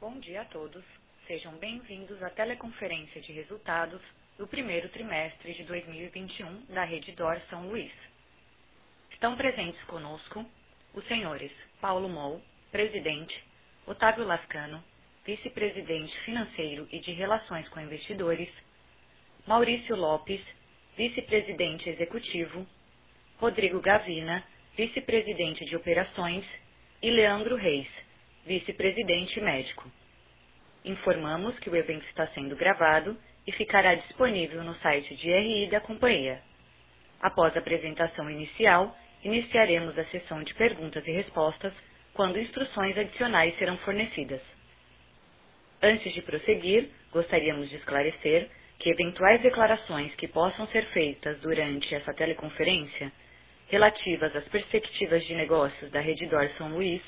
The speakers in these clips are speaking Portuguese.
Bom dia a todos. Sejam bem-vindos à teleconferência de resultados do primeiro trimestre de 2021 da Redditor São Luís. Estão presentes conosco os senhores Paulo Mou, presidente, Otávio Lascano, vice-presidente financeiro e de relações com investidores, Maurício Lopes, vice-presidente executivo, Rodrigo Gavina, vice-presidente de operações, e Leandro Reis, vice-presidente médico. Informamos que o evento está sendo gravado e ficará disponível no site de RI da companhia. Após a apresentação inicial, iniciaremos a sessão de perguntas e respostas, quando instruções adicionais serão fornecidas. Antes de prosseguir, gostaríamos de esclarecer que eventuais declarações que possam ser feitas durante essa teleconferência, relativas às perspectivas de negócios da Redditor São Luís,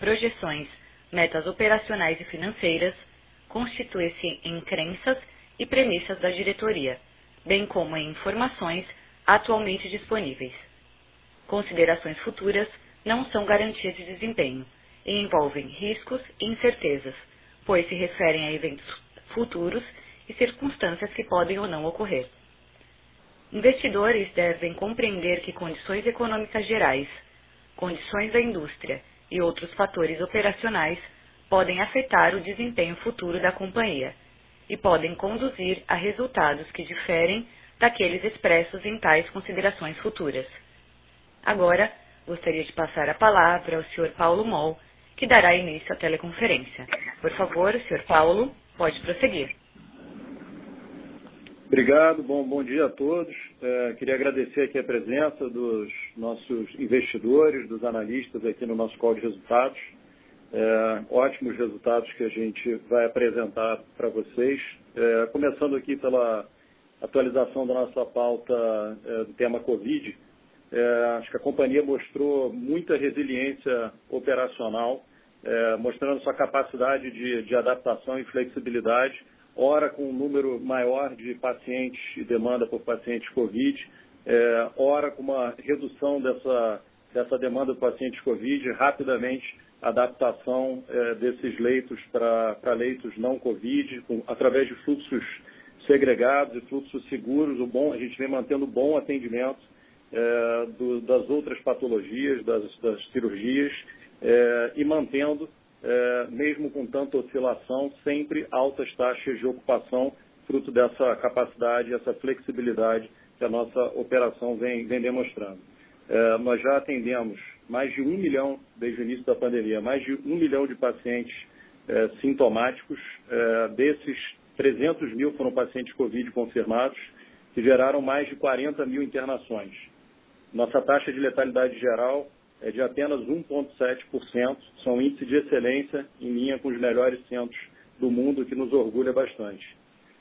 projeções, metas operacionais e financeiras, constituem-se em crenças e premissas da diretoria, bem como em informações atualmente disponíveis. Considerações futuras não são garantias de desempenho e envolvem riscos e incertezas, pois se referem a eventos futuros e circunstâncias que podem ou não ocorrer. Investidores devem compreender que condições econômicas gerais, condições da indústria e outros fatores operacionais podem afetar o desempenho futuro da companhia e podem conduzir a resultados que diferem daqueles expressos em tais considerações futuras. Agora, gostaria de passar a palavra ao Sr. Paulo Moll, que dará início à teleconferência. Por favor, Sr. Paulo, pode prosseguir. Obrigado, bom, bom dia a todos. É, queria agradecer aqui a presença dos nossos investidores, dos analistas aqui no nosso call de resultados. É, ótimos resultados que a gente vai apresentar para vocês. É, começando aqui pela atualização da nossa pauta é, do tema Covid. É, acho que a companhia mostrou muita resiliência operacional, é, mostrando sua capacidade de, de adaptação e flexibilidade ora com um número maior de pacientes e demanda por pacientes Covid, é, ora com uma redução dessa, dessa demanda por pacientes Covid, rapidamente adaptação é, desses leitos para leitos não Covid, com, através de fluxos segregados e fluxos seguros, o bom, a gente vem mantendo bom atendimento é, do, das outras patologias, das, das cirurgias, é, e mantendo é, mesmo com tanta oscilação, sempre altas taxas de ocupação, fruto dessa capacidade, essa flexibilidade que a nossa operação vem, vem demonstrando. É, nós já atendemos mais de um milhão, desde o início da pandemia, mais de um milhão de pacientes é, sintomáticos. É, desses, 300 mil foram pacientes Covid confirmados, que geraram mais de 40 mil internações. Nossa taxa de letalidade geral é de apenas 1,7%. São um índice de excelência em linha com os melhores centros do mundo, que nos orgulha bastante.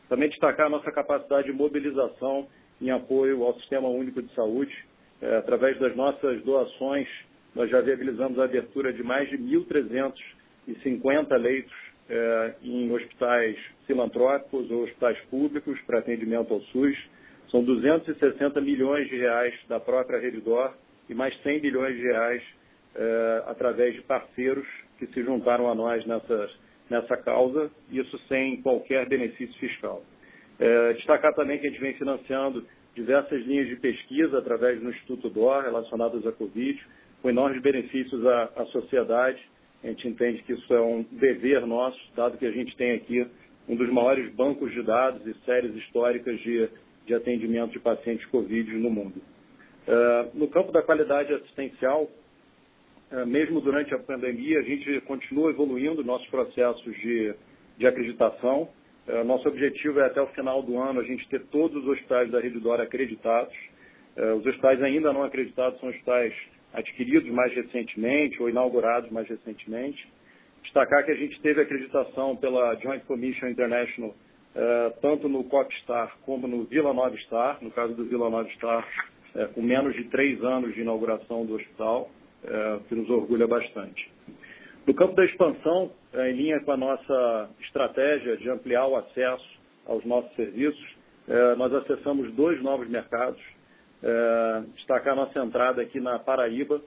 Também destacar a nossa capacidade de mobilização em apoio ao Sistema Único de Saúde. É, através das nossas doações, nós já viabilizamos a abertura de mais de 1.350 leitos é, em hospitais filantrópicos ou hospitais públicos para atendimento ao SUS. São 260 milhões de reais da própria Redidor e mais 100 bilhões de reais eh, através de parceiros que se juntaram a nós nessa, causa, isso sem qualquer benefício fiscal. Eh, destacar também que a gente vem financiando diversas linhas de pesquisa através do Instituto DOR relacionadas à Covid, com enormes benefícios à, à sociedade. A gente entende que isso é um dever nosso, dado que a gente tem aqui um dos maiores bancos de dados e séries históricas de, de atendimento de pacientes Covid no mundo. Uh, no campo da qualidade assistencial, uh, mesmo durante a pandemia, a gente continua evoluindo nossos processos de, de acreditação. Uh, nosso objetivo é, até o final do ano, a gente ter todos os hospitais da Rede Dora acreditados. os hospitais ainda não acreditados são hospitais adquiridos mais recentemente ou inaugurados mais recentemente. Destacar que a gente teve acreditação pela Joint Commission International, tanto no COPSTAR como no Vila Nova Star. No caso do Vila Nova Star, é, com menos de três anos de inauguração do hospital, é, que nos orgulha bastante. No campo da expansão, é, em linha com a nossa estratégia de ampliar o acesso aos nossos serviços, é, nós acessamos dois novos mercados. É, destacar nossa entrada aqui na Paraíba,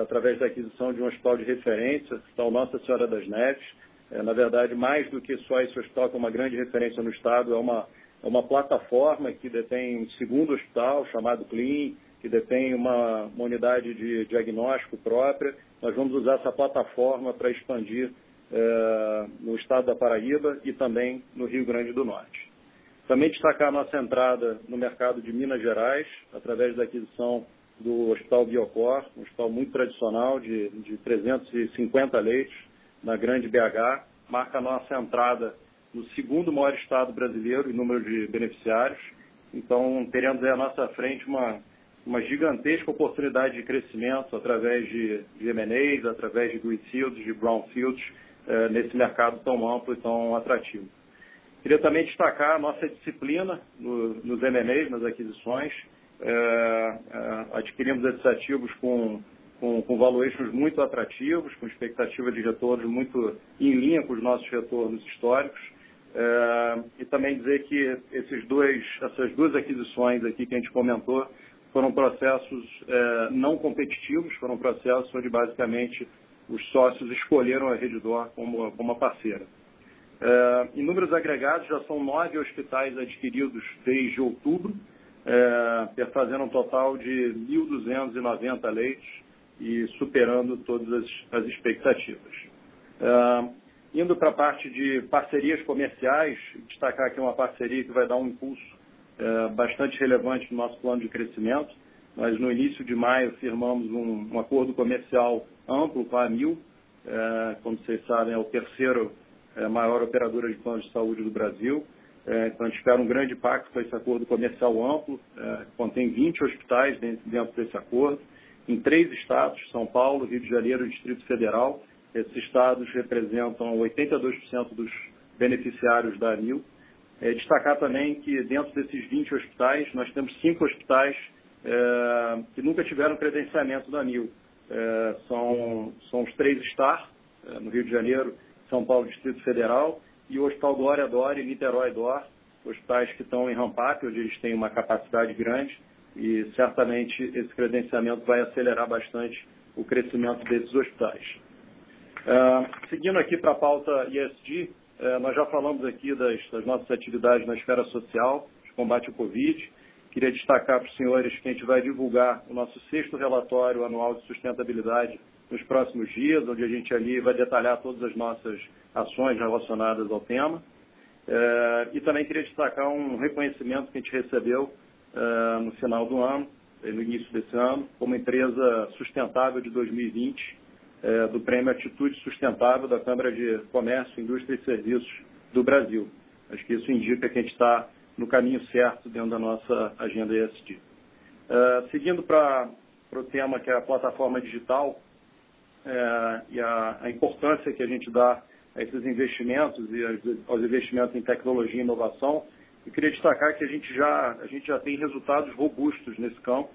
através da aquisição de um hospital de referência, está o Nossa Senhora das Neves. Na verdade, mais do que só esse hospital, que é uma grande referência no Estado, é uma, é uma plataforma que detém um segundo hospital chamado Clean, que detém uma, uma unidade de diagnóstico própria. Nós vamos usar essa plataforma para expandir é, no estado da Paraíba e também no Rio Grande do Norte. Também destacar a nossa entrada no mercado de Minas Gerais, através da aquisição do Hospital Biocor, um hospital muito tradicional, de, de 350 leitos, na Grande BH, marca a nossa entrada no segundo maior estado brasileiro em número de beneficiários. Então, teremos aí à nossa frente uma, uma gigantesca oportunidade de crescimento através de, de M&As, através de greenfields, de brownfields, eh, nesse mercado tão amplo e tão atrativo. Queria também destacar a nossa disciplina no, nos M&As, nas aquisições. É, é, adquirimos esses ativos com, com, com valuations muito atrativos, com expectativa de retornos muito em linha com os nossos retornos históricos. É, e também dizer que esses dois, essas duas aquisições aqui que a gente comentou foram processos é, não competitivos, foram processos onde basicamente os sócios escolheram a Redditor como, como uma parceira. É, em números agregados, já são nove hospitais adquiridos desde outubro, é, fazendo um total de 1.290 leitos e superando todas as, as expectativas. É, indo para a parte de parcerias comerciais, destacar aqui uma parceria que vai dar um impulso é, bastante relevante no nosso plano de crescimento. Nós, no início de maio, firmamos um, um acordo comercial amplo com a AMIL, é, como vocês sabem, é o terceiro é, maior operadora de planos de saúde do Brasil. É, então, a gente espera um grande impacto com esse acordo comercial amplo, é, contém 20 hospitais dentro, dentro desse acordo, em três estados, São Paulo, Rio de Janeiro e Distrito Federal. Esses estados representam 82% dos beneficiários da ANIL. É, destacar também que dentro desses 20 hospitais, nós temos cinco hospitais é, que nunca tiveram credenciamento da ANIL. É, são, são os três STAR, é, no Rio de Janeiro, são Paulo Distrito Federal, e o Hospital Glória Dor e Niterói Dor, hospitais que estão em ramp-up, onde eles têm uma capacidade grande, e certamente esse credenciamento vai acelerar bastante o crescimento desses hospitais. Uh, seguindo aqui para a pauta ESG, uh, nós já falamos aqui das, das, nossas atividades na esfera social, de combate ao Covid. Queria destacar para os senhores que a gente vai divulgar o nosso sexto relatório anual de sustentabilidade nos próximos dias, onde a gente ali vai detalhar todas as nossas ações relacionadas ao tema. É, e também queria destacar um reconhecimento que a gente recebeu é, no final do ano, no início desse ano, como empresa sustentável de 2020, é, do Prêmio Atitude Sustentável da Câmara de Comércio, Indústria e Serviços do Brasil. Acho que isso indica que a gente está no caminho certo dentro da nossa agenda ESG. É, seguindo para o tema que é a plataforma digital, é, e a, a, importância que a gente dá a esses investimentos e aos investimentos em tecnologia e inovação. Eu queria destacar que a gente já, a gente já tem resultados robustos nesse campo.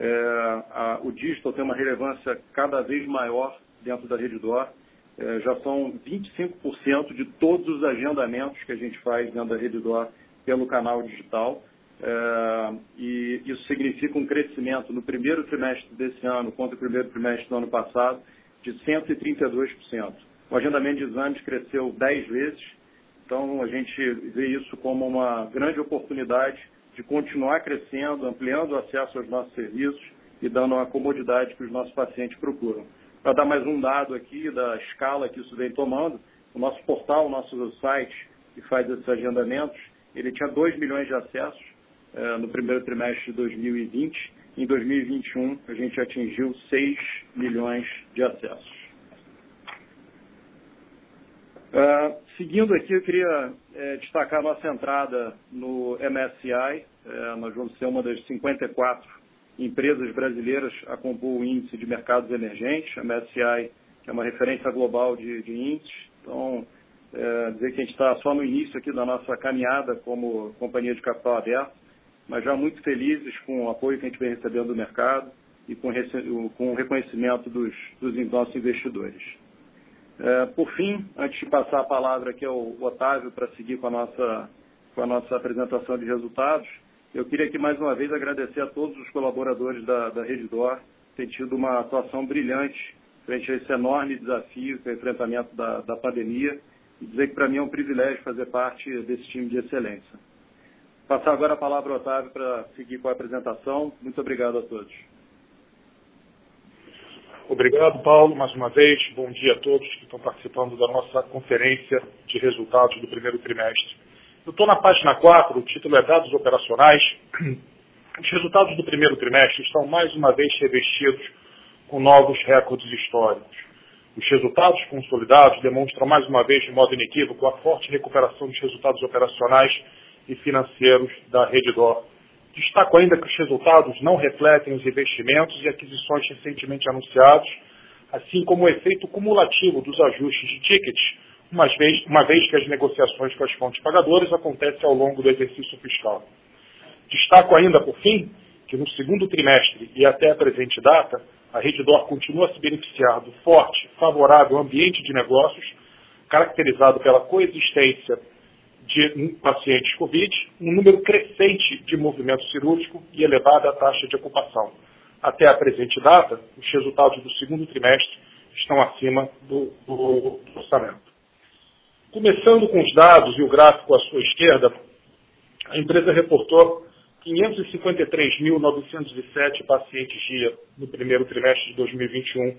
É, a, o digital tem uma relevância cada vez maior dentro da rede DOR. É, já são 25% de todos os agendamentos que a gente faz dentro da rede DOR pelo canal digital. É, e isso significa um crescimento no primeiro trimestre desse ano contra o primeiro trimestre do ano passado de 132%. O agendamento de exames cresceu 10 vezes, então a gente vê isso como uma grande oportunidade de continuar crescendo, ampliando o acesso aos nossos serviços e dando a comodidade que os nossos pacientes procuram. Para dar mais um dado aqui da escala que isso vem tomando, o nosso portal, o nosso site que faz esses agendamentos, ele tinha 2 milhões de acessos eh, no primeiro trimestre de 2020 em 2021, a gente atingiu 6 milhões de acessos. Uh, seguindo aqui, eu queria é, destacar nossa entrada no MSCI. É, nós vamos ser uma das 54 empresas brasileiras a compor o índice de mercados emergentes. A MSCI é uma referência global de, de índices. Então, é, dizer que a gente está só no início aqui da nossa caminhada como companhia de capital aberto mas já muito felizes com o apoio que a gente vem recebendo do mercado e com, com o reconhecimento dos, dos nossos investidores. É, por fim, antes de passar a palavra aqui ao Otávio para seguir com a, nossa, com a nossa apresentação de resultados, eu queria aqui mais uma vez agradecer a todos os colaboradores da, da Rede Dor, que têm tido uma atuação brilhante frente a esse enorme desafio que é o enfrentamento da, da pandemia e dizer que para mim é um privilégio fazer parte desse time de excelência. Passar agora a palavra ao Otávio para seguir com a apresentação. Muito obrigado a todos. Obrigado, Paulo, mais uma vez. Bom dia a todos que estão participando da nossa conferência de resultados do primeiro trimestre. Eu estou na página 4, o título é Dados Operacionais. Os resultados do primeiro trimestre estão mais uma vez revestidos com novos recordes históricos. Os resultados consolidados demonstram mais uma vez, de modo inequívoco, a forte recuperação dos resultados operacionais e financeiros da Redditor. Destaco ainda que os resultados não refletem os investimentos e aquisições recentemente anunciados, assim como o efeito cumulativo dos ajustes de tickets, uma vez, uma vez que as negociações com as fontes pagadoras acontecem ao longo do exercício fiscal. Destaco ainda, por fim, que no segundo trimestre e até a presente data, a Reddor continua a se beneficiar do forte, favorável ambiente de negócios, caracterizado pela coexistência de pacientes Covid, um número crescente de movimento cirúrgico e elevada taxa de ocupação. Até a presente data, os resultados do segundo trimestre estão acima do, do orçamento. Começando com os dados e o gráfico à sua esquerda, a empresa reportou 553.907 pacientes dia no primeiro trimestre de 2021,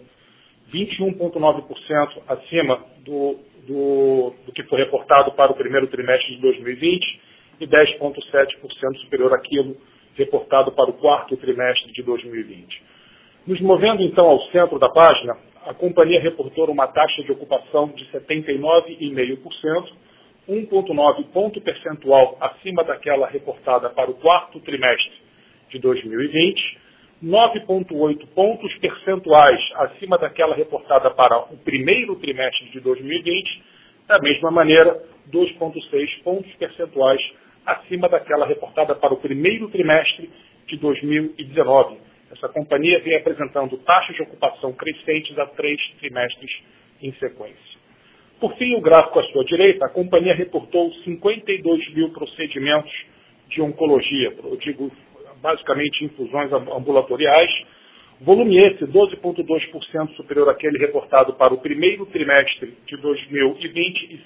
21,9% acima do, do, do, que foi reportado para o primeiro trimestre de 2020 e 10,7% superior àquilo reportado para o quarto trimestre de 2020. Nos movendo então ao centro da página, a companhia reportou uma taxa de ocupação de 79,5%, 1,9 ponto percentual acima daquela reportada para o quarto trimestre de 2020, 9,8 pontos percentuais acima daquela reportada para o primeiro trimestre de 2020, da mesma maneira, 2,6 pontos percentuais acima daquela reportada para o primeiro trimestre de 2019. Essa companhia vem apresentando taxas de ocupação crescentes há três trimestres em sequência. Por fim, o gráfico à sua direita, a companhia reportou 52 mil procedimentos de oncologia, eu digo basicamente infusões ambulatoriais, volume esse 12,2% superior àquele reportado para o primeiro trimestre de 2020 e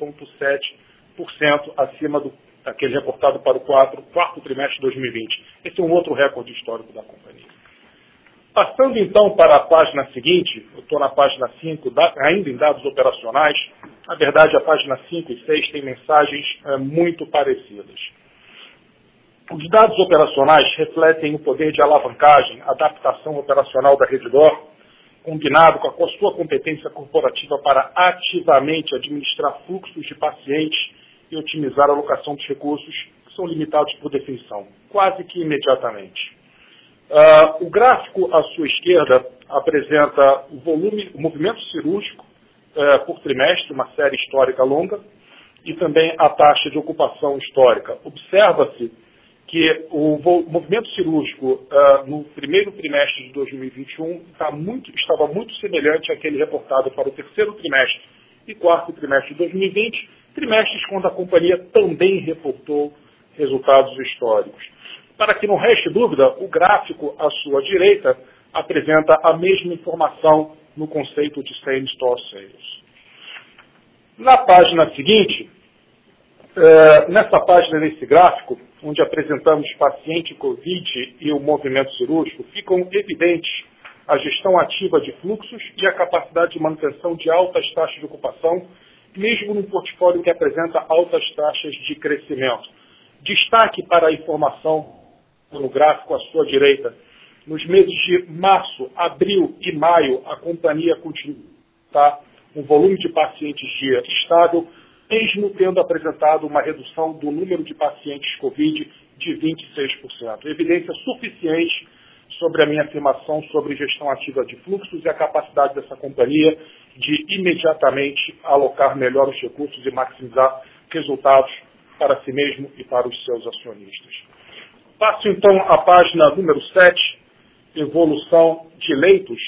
7,7% acima do, daquele reportado para o quarto, quarto trimestre de 2020. Esse é um outro recorde histórico da companhia. Passando então para a página seguinte, eu estou na página 5, ainda em dados operacionais. Na verdade, a página 5 e 6 têm mensagens é, muito parecidas. Os dados operacionais refletem o poder de alavancagem, adaptação operacional da Redditor, combinado com a sua competência corporativa para ativamente administrar fluxos de pacientes e otimizar a alocação dos recursos que são limitados por definição, quase que imediatamente. Uh, o gráfico à sua esquerda apresenta o volume, o movimento cirúrgico uh, por trimestre, uma série histórica longa, e também a taxa de ocupação histórica. Observa-se que o movimento cirúrgico uh, no primeiro trimestre de 2021 tá muito, estava muito semelhante àquele reportado para o terceiro trimestre e quarto trimestre de 2020, trimestres quando a companhia também reportou resultados históricos. Para que não reste dúvida, o gráfico à sua direita apresenta a mesma informação no conceito de Same Store Sales. Na página seguinte, é, nessa página, nesse gráfico, onde apresentamos paciente COVID e o movimento cirúrgico, ficam evidentes a gestão ativa de fluxos e a capacidade de manutenção de altas taxas de ocupação, mesmo num portfólio que apresenta altas taxas de crescimento. Destaque para a informação no gráfico à sua direita. Nos meses de março, abril e maio, a companhia continua tá, um volume de pacientes dia estável, mesmo tendo apresentado uma redução do número de pacientes Covid de 26%. Evidência suficiente sobre a minha afirmação sobre gestão ativa de fluxos e a capacidade dessa companhia de imediatamente alocar melhor os recursos e maximizar resultados para si mesmo e para os seus acionistas. Passo então à página número 7, evolução de leitos.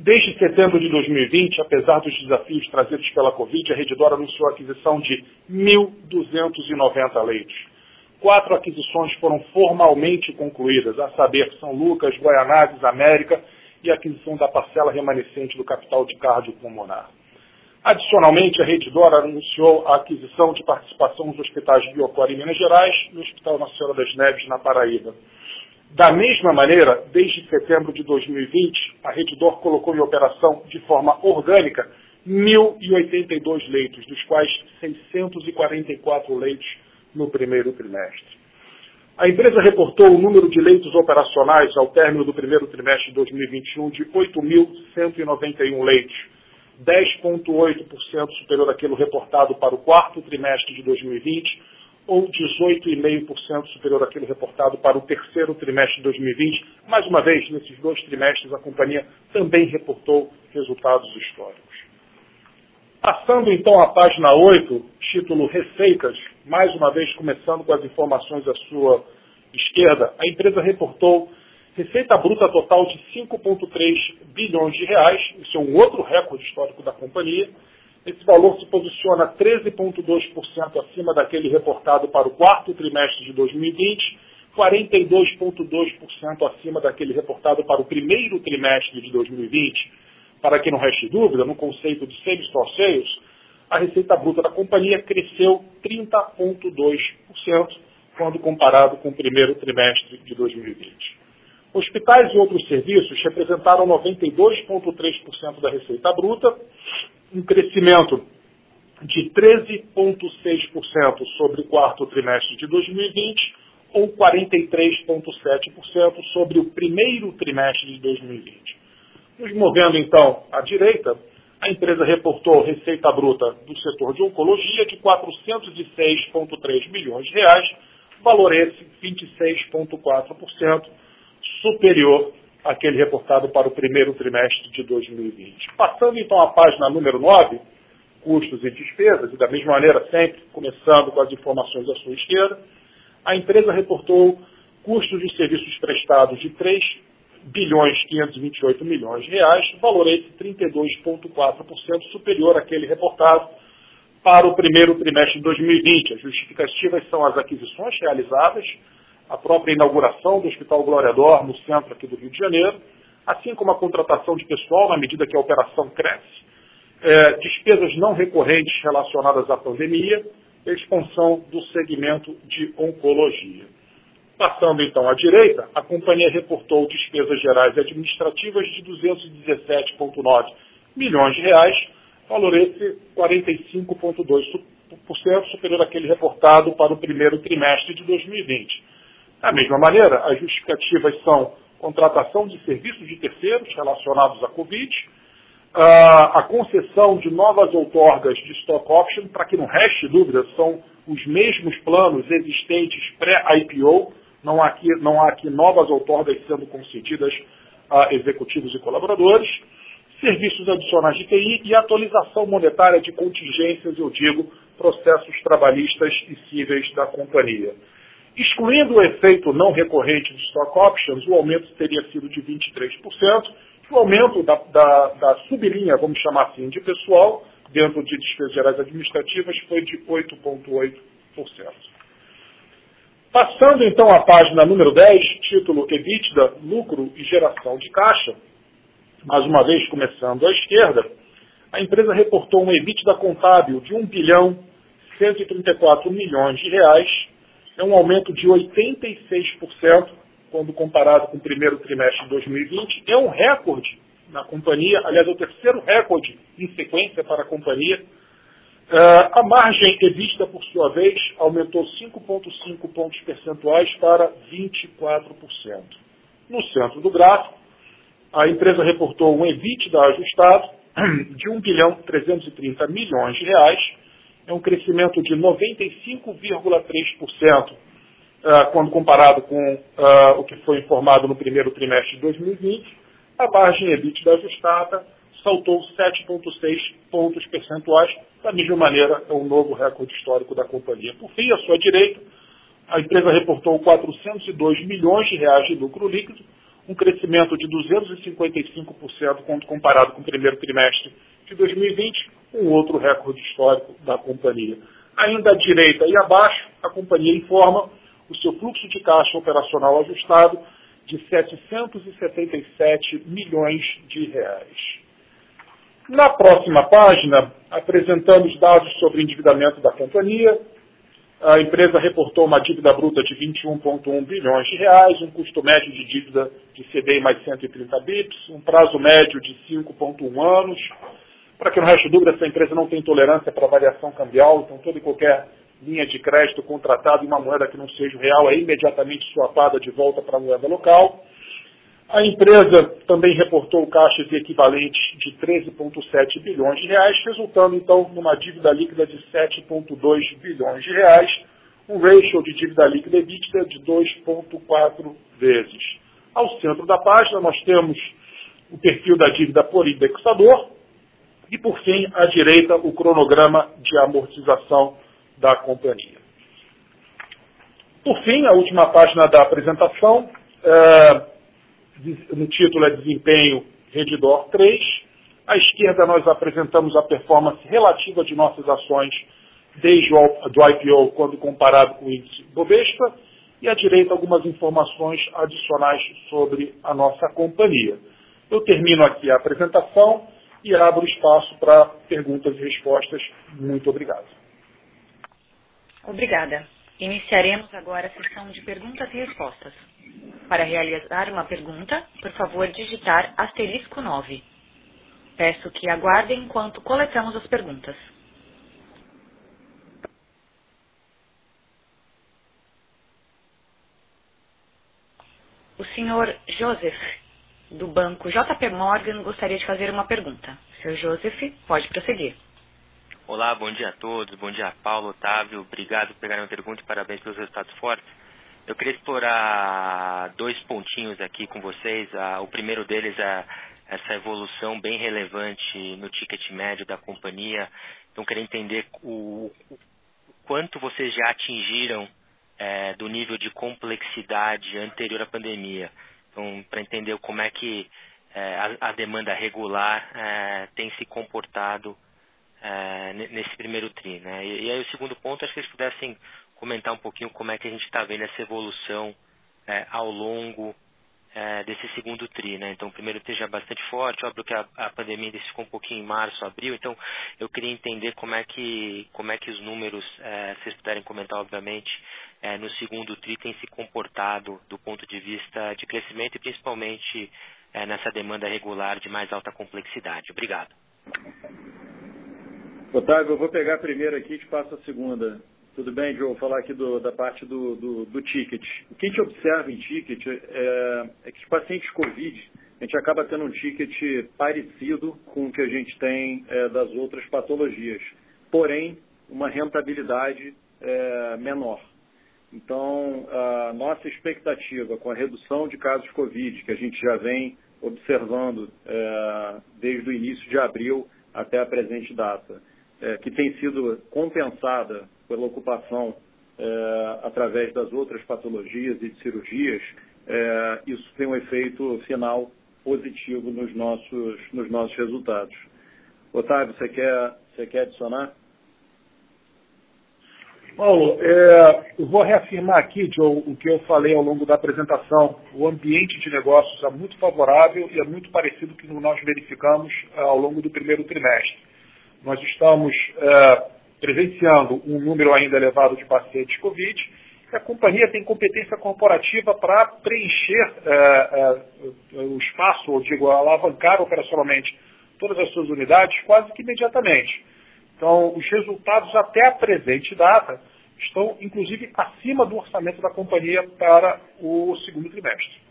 Desde setembro de 2020, apesar dos desafios trazidos pela Covid, a Redditor anunciou a aquisição de 1.290 leitos. Quatro aquisições foram formalmente concluídas, a saber, São Lucas, Guaianazes, América e a aquisição da parcela remanescente do capital de cardiopulmonar. Adicionalmente, a Rede Dora anunciou a aquisição de participação nos hospitais Biocor em Minas Gerais e no Hospital Senhora das Neves, na Paraíba. Da mesma maneira, desde setembro de 2020, a Rede Dor colocou em operação de forma orgânica 1.082 leitos, dos quais 644 leitos no primeiro trimestre. A empresa reportou o número de leitos operacionais ao término do primeiro trimestre de 2021 de 8.191 leitos, 10,8% superior àquele reportado para o quarto trimestre de 2020, ou 18,5% superior àquele reportado para o terceiro trimestre de 2020. Mais uma vez, nesses dois trimestres, a companhia também reportou resultados históricos. Passando então à página 8, título Receitas, mais uma vez começando com as informações à sua esquerda, a empresa reportou receita bruta total de 5,3 bilhões de reais, isso é um outro recorde histórico da companhia. Esse valor se posiciona 13,2% acima daquele reportado para o quarto trimestre de 2020, 42,2% acima daquele reportado para o primeiro trimestre de 2020. Para que não reste dúvida, no conceito de same store sales, a receita bruta da companhia cresceu 30,2% quando comparado com o primeiro trimestre de 2020. Hospitais e outros serviços representaram 92,3% da receita bruta, um crescimento de 13,6% sobre o quarto trimestre de 2020 ou 43,7% sobre o primeiro trimestre de 2020. Nos movendo então à direita, a empresa reportou receita bruta do setor de oncologia de 406,3 milhões de reais, valor esse 26,4% superior àquele reportado para o primeiro trimestre de 2020. Passando então à página número 9, custos e despesas, e da mesma maneira sempre começando com as informações à sua esquerda, a empresa reportou custos de serviços prestados de 3 bilhões 528 milhões de reais, valor esse 32,4% superior àquele reportado para o primeiro trimestre de 2020. As justificativas são as aquisições realizadas, a própria inauguração do Hospital Glória d'Or no centro aqui do Rio de Janeiro, assim como a contratação de pessoal na medida que a operação cresce, é, despesas não recorrentes relacionadas à pandemia, expansão do segmento de oncologia. Passando então à direita, a companhia reportou despesas gerais e administrativas de 217,9 milhões de reais, valor esse 45,2% superior àquele reportado para o primeiro trimestre de 2020. Da mesma maneira, as justificativas são contratação de serviços de terceiros relacionados à Covid, a concessão de novas outorgas de stock option, para que não reste dúvida, são os mesmos planos existentes pré-IPO, não, há não há aqui novas outorgas sendo concedidas a executivos e colaboradores, serviços adicionais de TI e atualização monetária de contingências, eu digo, processos trabalhistas e cíveis da companhia. Excluindo o efeito não recorrente de stock options, o aumento teria sido de 23%, o aumento da, da, da sublinha, vamos chamar assim, de pessoal, dentro de despesas gerais administrativas, foi de 8,8%. Passando então à página número 10, título EBITDA, lucro e geração de caixa, mais uma vez começando à esquerda, a empresa reportou um EBITDA contábil de 1 bilhão 134 milhões de reais, é um aumento de 86% quando comparado com o primeiro trimestre de 2020. É um recorde na companhia, aliás, é o terceiro recorde em sequência para a companhia. Uh, a margem revista, por sua vez, aumentou 5,5 pontos percentuais para 24%. No centro do gráfico, a empresa reportou um EBITDA ajustado de 1 bilhão 330 milhões de reais, é um crescimento de 95,3% uh, ah, quando comparado com uh, o que foi informado no primeiro trimestre de 2020. A margem EBITDA ajustada saltou 7,6 pontos percentuais, da mesma maneira é um novo recorde histórico da companhia. Por fim, à sua direita, a empresa reportou 402 milhões de reais de lucro líquido, um crescimento de 255% quando comparado com o primeiro trimestre de 2020, um outro recorde histórico da companhia. Ainda à direita e abaixo, a companhia informa o seu fluxo de caixa operacional ajustado de 777 milhões de reais. Na próxima página, apresentamos dados sobre o endividamento da companhia. A empresa reportou uma dívida bruta de 21,1 bilhões de reais, um custo médio de dívida de CDI mais 130 bips, um prazo médio de 5,1 anos. Para que não reste dúvida, essa empresa não tem tolerância para variação cambial, então toda e qualquer linha de crédito contratada em uma moeda que não seja real é imediatamente swapada de volta para a moeda local. A empresa também reportou caixas equivalentes de 13,7 bilhões de reais, resultando então numa dívida líquida de 7,2 bilhões de reais, um ratio de dívida líquida EBITDA de 2,4 vezes. Ao centro da página nós temos o perfil da dívida por indexador e, por fim, à direita, o cronograma de amortização da companhia. Por fim, a última página da apresentação. É no título é Desempenho Redditor 3. À esquerda nós apresentamos a performance relativa de nossas ações desde o do IPO quando comparado com o índice Bovespa e à direita algumas informações adicionais sobre a nossa companhia. Eu termino aqui a apresentação e abro espaço para perguntas e respostas. Muito obrigado. Obrigada. Iniciaremos agora a sessão de perguntas e respostas. Para realizar uma pergunta, por favor digitar asterisco 9. Peço que aguardem enquanto coletamos as perguntas. O senhor Joseph, do banco JP Morgan, gostaria de fazer uma pergunta. Senhor Joseph, pode prosseguir. Olá, bom dia a todos. Bom dia, Paulo, Otávio. Obrigado por pegar minha pergunta e parabéns pelos resultados fortes. Eu queria explorar dois pontinhos aqui com vocês. o primeiro deles é essa evolução bem relevante no ticket médio da companhia. Então, queria entender o, o quanto vocês já atingiram é, do nível de complexidade anterior à pandemia. Então, para entender como é que é, a, a, demanda regular é, tem se comportado é, nesse primeiro tri. Né? E, e, aí o segundo ponto, acho que eles pudessem comentar um pouquinho como é que a gente está vendo essa evolução é, ao longo é, desse segundo tri, né? Então, o primeiro tri já é bastante forte, óbvio que a, a pandemia ficou um pouquinho em março, abril, então eu queria entender como é que, como é que os números, é, se vocês puderem comentar, obviamente, é, no segundo tri tem se comportado do ponto de vista de crescimento e principalmente nessa demanda regular de mais alta complexidade. Obrigado. Otávio, eu vou pegar primeiro aqui e te passo a segunda. Tudo bem, Joe? Vou falar aqui do, da parte do, do, do, ticket. O que a gente observa em ticket é, é, que os pacientes COVID, a gente acaba tendo um ticket parecido com o que a gente tem é, das outras patologias, porém, uma rentabilidade é, menor. Então, a nossa expectativa com a redução de casos COVID, que a gente já vem observando é, desde o início de abril até a presente data, é, que tem sido compensada pela ocupação é, através das outras patologias e de cirurgias, é, isso tem um efeito final positivo nos nossos, nos nossos resultados. Otávio, você quer, você quer adicionar? Paulo, é, eu vou reafirmar aqui, Joe, o que eu falei ao longo da apresentação. O ambiente de negócios é muito favorável e é muito parecido com o que nós verificamos é, ao longo do primeiro trimestre. Nós estamos é, presenciando um número ainda elevado de pacientes Covid. A companhia tem competência corporativa para preencher é, é, o espaço, ou digo, alavancar operacionalmente todas as suas unidades quase que imediatamente. Então, os resultados até a presente data estão, inclusive, acima do orçamento da companhia para o segundo trimestre.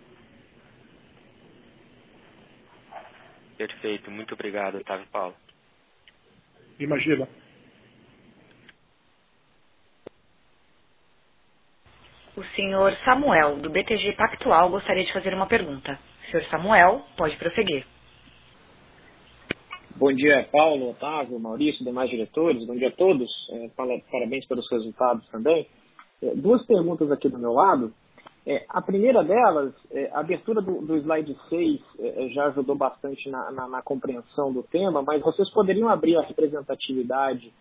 Perfeito, muito obrigado, Otávio Paulo. Imagina. O senhor Samuel, do BTG Pactual, gostaria de fazer uma pergunta. Senhor Samuel, pode prosseguir. Bom dia, Paulo, Otávio, Maurício, demais diretores. Bom dia a todos. É, parabéns pelos resultados também. É, duas perguntas aqui do meu lado. É, a primeira delas, é, a abertura do, do slide 6 é, já ajudou bastante na, na, na, compreensão do tema, mas vocês poderiam abrir a representatividade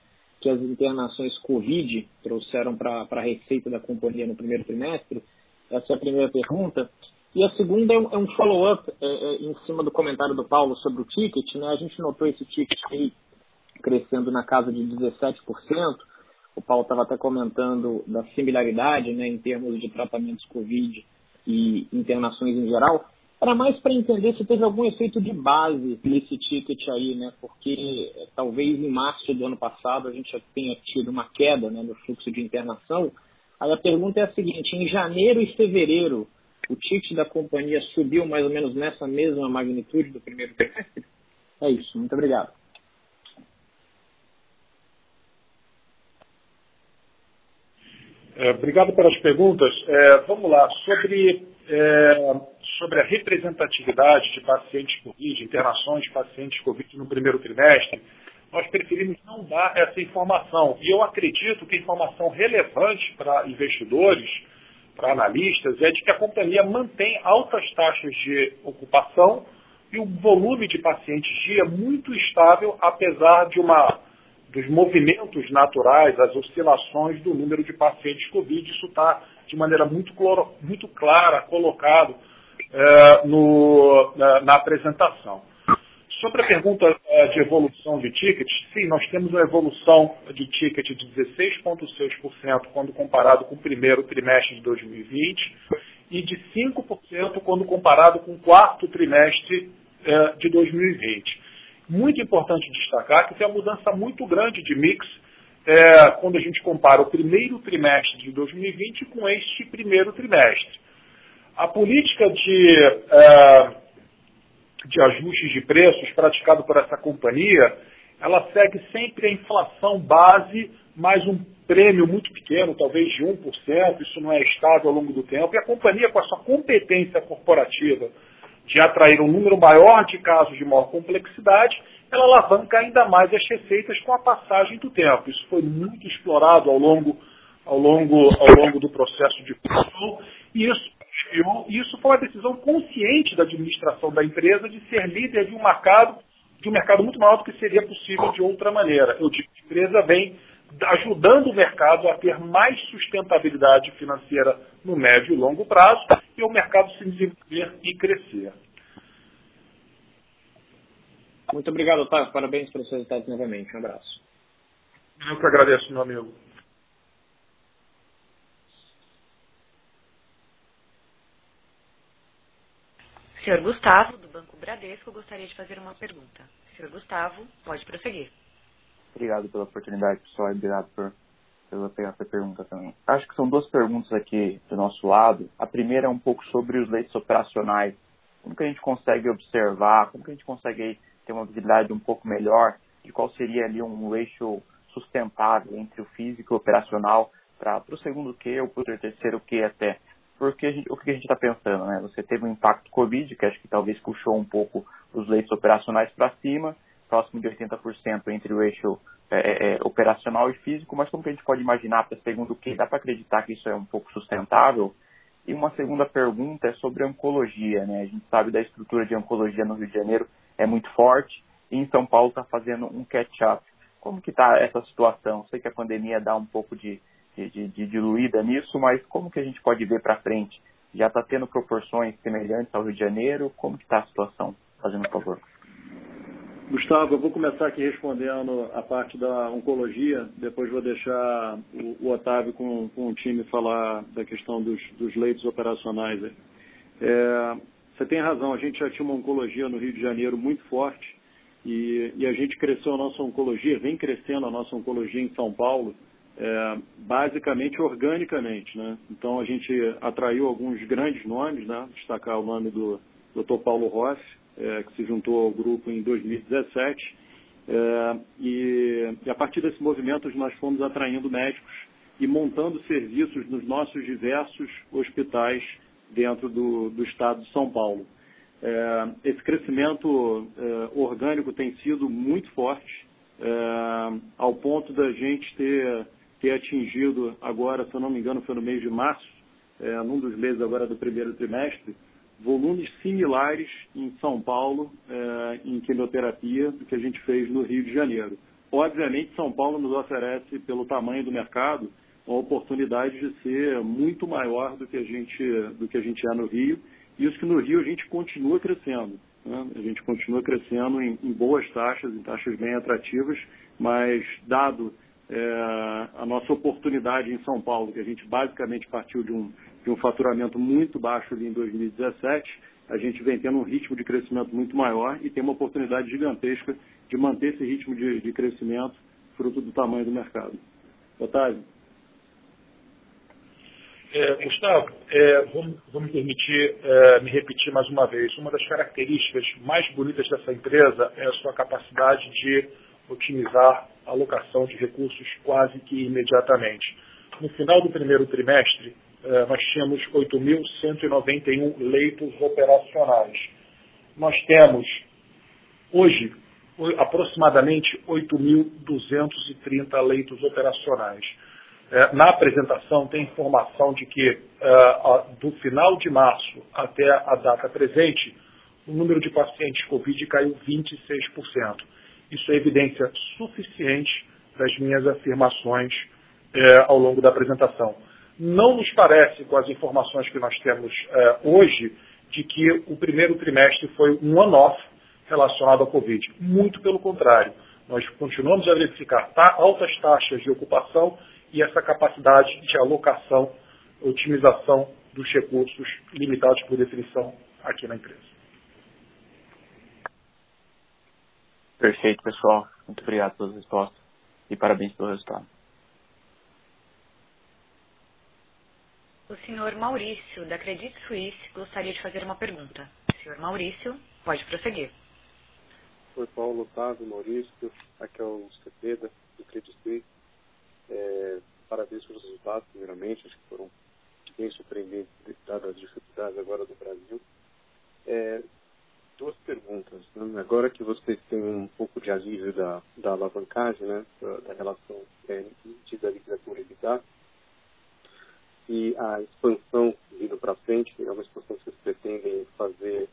que as internações Covid trouxeram para a receita da companhia no primeiro trimestre? Essa é a primeira pergunta. E a segunda é um, é um follow-up é, é, em cima do comentário do Paulo sobre o ticket. Né? A gente notou esse ticket aí crescendo na casa de 17%. O Paulo estava até comentando da similaridade né, em termos de tratamentos Covid e internações em geral. Era mais para entender se teve algum efeito de base nesse ticket aí, né? Porque é, talvez em março do ano passado a gente já tenha tido uma queda né, no fluxo de internação. Aí a pergunta é a seguinte: em janeiro e fevereiro, o ticket da companhia subiu mais ou menos nessa mesma magnitude do primeiro trimestre? É isso. Muito obrigado. É, obrigado pelas perguntas. É, vamos lá. Sobre é, sobre a representatividade de pacientes Covid, internações de pacientes Covid no primeiro trimestre, nós preferimos não dar essa informação. E eu acredito que a informação relevante para investidores, para analistas, é de que a companhia mantém altas taxas de ocupação e um volume de pacientes dia muito estável, apesar de uma dos movimentos naturais, as oscilações do número de pacientes Covid. Isso está de maneira muito, cloro, muito clara colocado é, no, na, na, apresentação. Sobre a pergunta é, de evolução de tickets, sim, nós temos uma evolução de ticket de 16,6% quando comparado com o primeiro trimestre de 2020 e de 5% quando comparado com o quarto trimestre é, de 2020. Muito importante destacar que tem uma mudança muito grande de mix é, quando a gente compara o primeiro trimestre de 2020 com este primeiro trimestre. A política de, é, de ajustes de preços praticado por essa companhia, ela segue sempre a inflação base mais um prêmio muito pequeno, talvez de 1%, isso não é estável ao longo do tempo, e a companhia, com a sua competência corporativa de atrair um número maior de casos de maior complexidade, ela alavanca ainda mais as receitas com a passagem do tempo. Isso foi muito explorado ao longo, ao longo, ao longo do processo de produção e isso, isso foi uma decisão consciente da administração da empresa de ser líder de um mercado, de um mercado muito maior do que seria possível de outra maneira. Eu digo que a empresa vem ajudando o mercado a ter mais sustentabilidade financeira no médio e longo prazo e o mercado se desenvolver e crescer. Muito obrigado, Otávio. Parabéns pelos resultados novamente. Um abraço. Eu que agradeço, meu amigo. Senhor Gustavo, do Banco Bradesco, gostaria de fazer uma pergunta. Senhor Gustavo, pode prosseguir. Obrigado pela oportunidade, pessoal, e obrigado por, pela essa pergunta também. Acho que são duas perguntas aqui do nosso lado. A primeira é um pouco sobre os leitos operacionais. Como que a gente consegue observar, como que a gente consegue ter uma visibilidade um pouco melhor de qual seria ali um eixo sustentável entre o físico e o operacional para o segundo Q ou para o terceiro Q até. Porque gente, o que a gente está pensando, né? Você teve um impacto Covid, que acho que talvez puxou um pouco os leitos operacionais para cima, próximo de 80% entre o eixo é, é, é, operacional e físico, mas como que a gente pode imaginar segundo Q? Dá para acreditar que isso é um pouco sustentável? E uma segunda pergunta é sobre oncologia, né? A gente sabe da estrutura de oncologia no Rio de Janeiro é muito forte e em São Paulo está fazendo um catch-up. Como que está essa situação? Sei que a pandemia dá um pouco de, de, de, de diluída nisso, mas como que a gente pode ver para frente? Já está tendo proporções semelhantes ao Rio de Janeiro? Como que está a situação? Fazendo um favor. Gustavo, eu vou começar aqui respondendo a parte da oncologia, depois vou deixar o, o Otávio com, com, o time falar da questão dos, dos leitos operacionais. É, você tem razão, a gente já tinha uma oncologia no Rio de Janeiro muito forte e, e a gente cresceu a nossa oncologia, vem crescendo a nossa oncologia em São Paulo, é, basicamente organicamente. Né? Então a gente atraiu alguns grandes nomes, né? destacar o nome do Dr. Paulo Rossi, é, que se juntou ao grupo em 2017. É, e, e a partir desse movimento nós fomos atraindo médicos e montando serviços nos nossos diversos hospitais dentro do, do estado de São Paulo. É, esse crescimento é, orgânico tem sido muito forte, é, ao ponto da gente ter, ter atingido agora, se eu não me engano, foi no mês de março, é, num dos meses agora do primeiro trimestre, volumes similares em São Paulo é, em quimioterapia do que a gente fez no Rio de Janeiro. Obviamente, São Paulo nos oferece, pelo tamanho do mercado, uma oportunidade de ser muito maior do que a gente, do que a gente é no Rio Isso que no Rio a gente continua crescendo. Né? A gente continua crescendo em, em, boas taxas, em taxas bem atrativas, mas dado é, a nossa oportunidade em São Paulo, que a gente basicamente partiu de um, de um faturamento muito baixo ali em 2017, a gente vem tendo um ritmo de crescimento muito maior e tem uma oportunidade gigantesca de manter esse ritmo de, de crescimento fruto do tamanho do mercado. Otávio? É, Gustavo, é, vou, vou, me permitir é, me repetir mais uma vez. Uma das características mais bonitas dessa empresa é a sua capacidade de otimizar a alocação de recursos quase que imediatamente. No final do primeiro trimestre, nós tínhamos 8.191 leitos operacionais. Nós temos, hoje, aproximadamente 8.230 leitos operacionais. É, na apresentação tem informação de que é, do final de março até a data presente, o número de pacientes Covid caiu 26%. Isso é evidência suficiente das minhas afirmações ao longo da apresentação. Não nos parece, com as informações que nós temos hoje, de que o primeiro trimestre foi um one-off relacionado ao Covid. Muito pelo contrário. Nós continuamos a verificar altas taxas de ocupação e essa capacidade de alocação, otimização dos recursos limitados por definição aqui na empresa. Perfeito, pessoal. Muito obrigado pelas respostas e parabéns pelo resultado. O senhor Maurício, da Credit Suisse, gostaria de fazer uma pergunta. Senhor Maurício, pode prosseguir. Oi, Paulo, Otávio, Maurício. Aqui é o Cepeda, do Credit Suisse. É, parabéns pelos resultados, primeiramente, acho que foram bem surpreendentes, dadas as dificuldades agora do Brasil. É, duas perguntas. Né? Agora que vocês têm um pouco de alívio da, da alavancagem, né? da, da relação é, da literatura EBITDA, e a expansão vindo para frente, é uma expansão que vocês pretendem fazer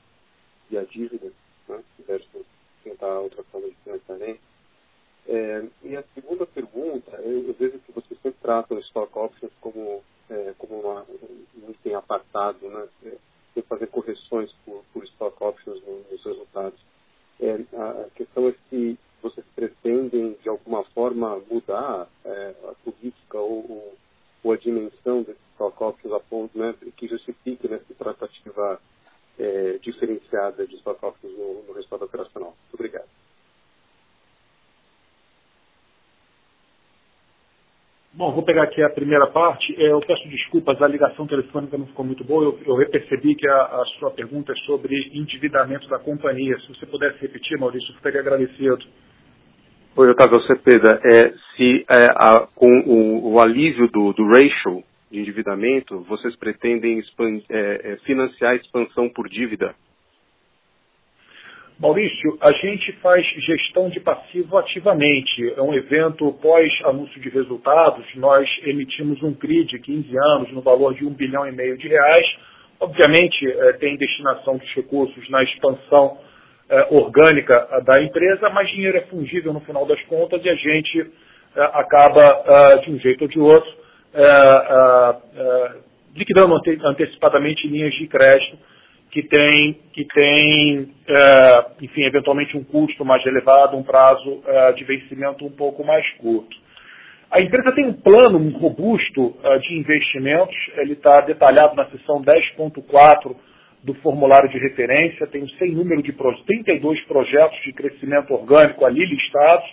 via dívida, né? versus tentar outra forma de financiamento. É, e a segunda pergunta, eu, eu, vejo que vocês sempre tratam stock options como, é, como uma, um item apartado, né? É, fazer correções por, por stock options nos resultados. É, a questão é se vocês pretendem, de alguma forma, mudar é, a política ou, ou, a dimensão desses stock options a ponto né, que justifique nessa tratativa é, diferenciada de stock options no, no resultado operacional. Muito obrigado. Bom, vou pegar aqui a primeira parte. É, eu peço desculpas, a ligação telefônica não ficou muito boa. Eu, eu percebi que a, a, sua pergunta é sobre endividamento da companhia. Se você pudesse repetir, Maurício, eu ficaria agradecido. Oi, Otávio Cepeda. É, se é, a, com o, o, alívio do, do ratio de endividamento, vocês pretendem é, é, financiar a expansão por dívida? Maurício, a gente faz gestão de passivo ativamente. É um evento pós-anúncio de resultados. Nós emitimos um CRI de 15 anos no valor de um bilhão e meio de reais. Obviamente, é, tem destinação dos recursos na expansão é, orgânica da empresa, mas dinheiro é fungível no final das contas e a gente acaba, de um jeito ou de outro, liquidando antecipadamente linhas de crédito que tem, que tem é, enfim, eventualmente um custo mais elevado, um prazo é, de vencimento um pouco mais curto. A empresa tem um plano robusto é, de investimentos, ele está detalhado na seção 10.4 do formulário de referência, tem um sem número de 32 projetos de crescimento orgânico ali listados,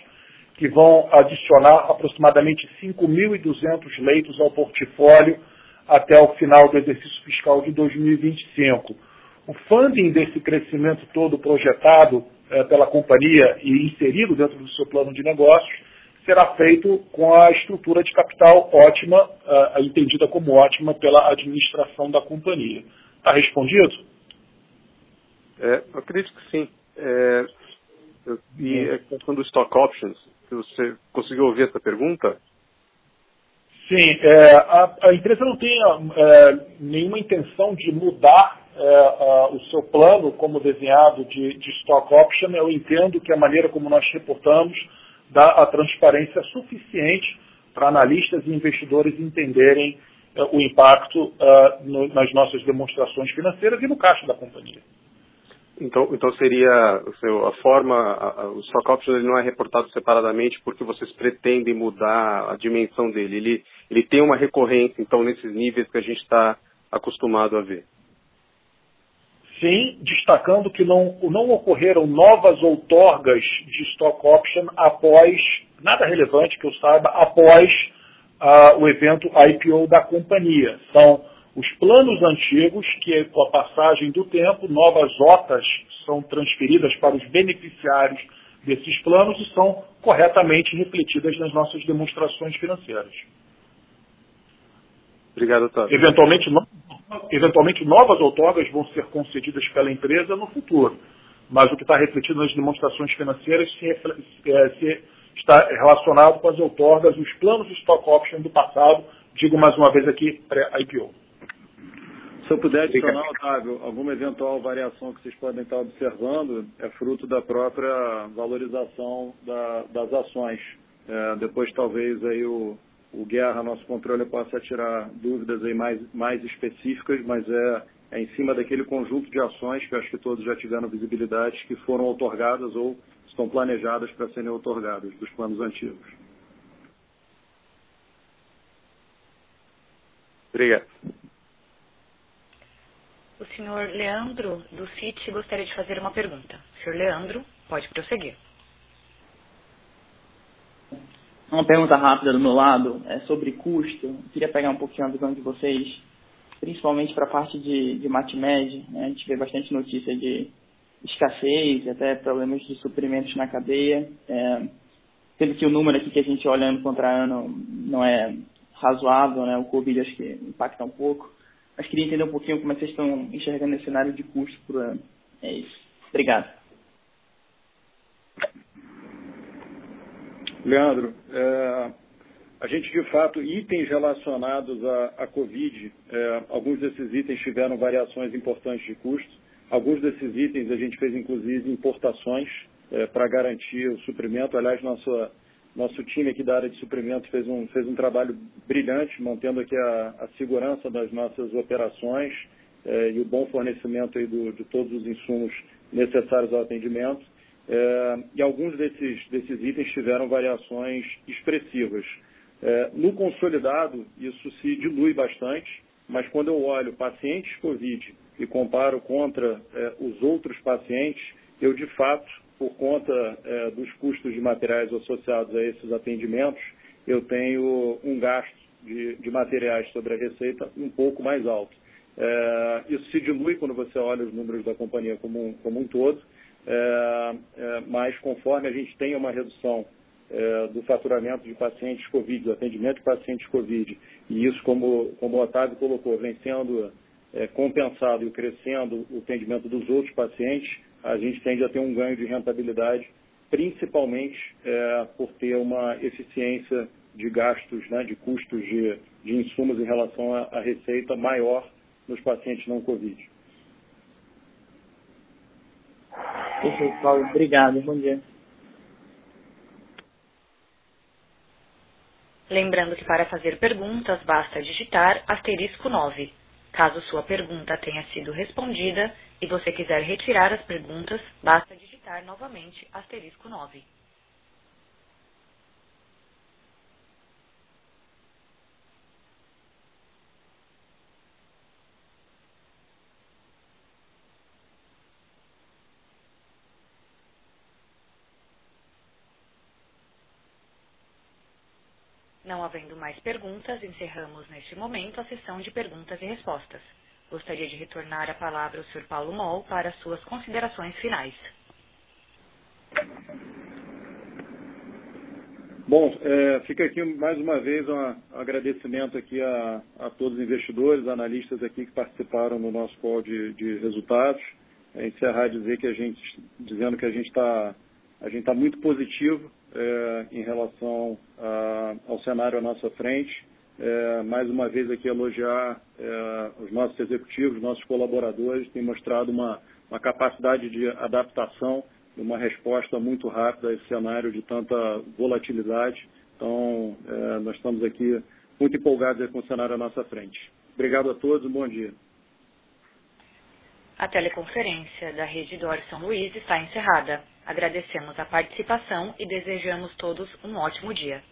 que vão adicionar aproximadamente 5.200 leitos ao portfólio até o final do exercício fiscal de 2025 o funding desse crescimento todo projetado é, pela companhia e inserido dentro do seu plano de negócios será feito com a estrutura de capital ótima, é, entendida como ótima pela administração da companhia. Está respondido? É, eu acredito que sim. É, e a questão do stock options, você conseguiu ouvir essa pergunta? Sim, é, a, a, empresa não tem é, nenhuma intenção de mudar é, o seu plano como desenhado de, de stock option, eu entendo que a maneira como nós reportamos dá a transparência suficiente para analistas e investidores entenderem uh, o impacto uh, no, nas nossas demonstrações financeiras e no caixa da companhia. Então, então seria a forma, a, o stock option ele não é reportado separadamente porque vocês pretendem mudar a dimensão dele. Ele, ele tem uma recorrência, então, nesses níveis que a gente está acostumado a ver. Sim, destacando que não, não ocorreram novas outorgas de stock option após, nada relevante que eu saiba, após uh, o evento IPO da companhia. São os planos antigos, que com a passagem do tempo, novas OTAs são transferidas para os beneficiários desses planos e são corretamente refletidas nas nossas demonstrações financeiras. Obrigado, Otávio. Eventualmente, no, eventualmente, novas outorgas vão ser concedidas pela empresa no futuro, mas o que está refletido nas demonstrações financeiras se, é, se está relacionado com as outorgas, os planos de stock option do passado, digo mais uma vez aqui, pré-IPO. Se eu puder adicionar, Otávio, alguma eventual variação que vocês podem estar observando é fruto da própria valorização da, das ações. É, depois, talvez, aí o, o Guerra, nosso controle, possa tirar dúvidas aí mais, mais específicas, mas é, é em cima daquele conjunto de ações que eu acho que todos já tiveram visibilidade, que foram otorgadas ou estão planejadas para serem otorgadas dos planos antigos. Obrigado. Senhor Leandro, do CIT, gostaria de fazer uma pergunta. Senhor Leandro, pode prosseguir. Uma pergunta rápida do meu lado é sobre custo. Eu queria pegar um pouquinho a visão de vocês, principalmente para a parte de, de MatMed. Né? A gente vê bastante notícia de escassez, até problemas de suprimentos na cadeia. É, sendo que o número aqui que a gente olha ano contra ano não é razoável, né? o Covid acho que impacta um pouco mas queria entender um pouquinho como é que vocês estão enxergando esse cenário de custo por ano. É isso. Obrigado. Leandro, é, a gente de fato, itens relacionados à, à Covid, é, alguns desses itens tiveram variações importantes de custo. Alguns desses itens a gente fez inclusive importações é, para garantir o suprimento. Aliás, nossa nosso time aqui da área de suprimentos fez um, fez um trabalho brilhante, mantendo aqui a, a segurança das nossas operações eh, e o bom fornecimento aí do, de todos os insumos necessários ao atendimento. Eh, e alguns desses, desses itens tiveram variações expressivas. Eh, no consolidado, isso se dilui bastante, mas quando eu olho pacientes COVID e comparo contra os outros pacientes, eu de fato por conta é, dos custos de materiais associados a esses atendimentos, eu tenho um gasto de, de materiais sobre a receita um pouco mais alto. É, isso se dilui quando você olha os números da companhia como, como um todo, é, é mas conforme a gente tem uma redução é, do faturamento de pacientes Covid, do atendimento de pacientes Covid, e isso, como, como o Otávio colocou, vem sendo é, compensado e crescendo o atendimento dos outros pacientes, a gente tende a ter um ganho de rentabilidade, principalmente é, por ter uma eficiência de gastos, né, de custos de, de insumos em relação à, à receita maior nos pacientes não Covid. Perfeito, Paulo. Obrigado. Bom dia. Lembrando que para fazer perguntas basta digitar asterisco 9. Caso sua pergunta tenha sido respondida e você quiser retirar as perguntas, basta digitar novamente asterisco 9. Não havendo mais perguntas, encerramos neste momento a sessão de perguntas e respostas. Gostaria de retornar a palavra ao Sr. Paulo Moll para suas considerações finais. Bom, é, fica aqui mais uma vez um agradecimento aqui a, a, todos os investidores, analistas aqui que participaram no nosso call de, de resultados. É, encerrar dizer que a gente, dizendo que a gente está a gente está muito positivo em relação ao cenário à nossa frente. É, mais uma vez aqui elogiar é, os nossos executivos, nossos colaboradores, têm mostrado uma, capacidade de adaptação e uma resposta muito rápida a esse cenário de tanta volatilidade. Então, é, nós estamos aqui muito empolgados com o cenário à nossa frente. Obrigado a todos, bom dia. A teleconferência da Rede Dor São Luís está encerrada. Agradecemos a participação e desejamos todos um ótimo dia.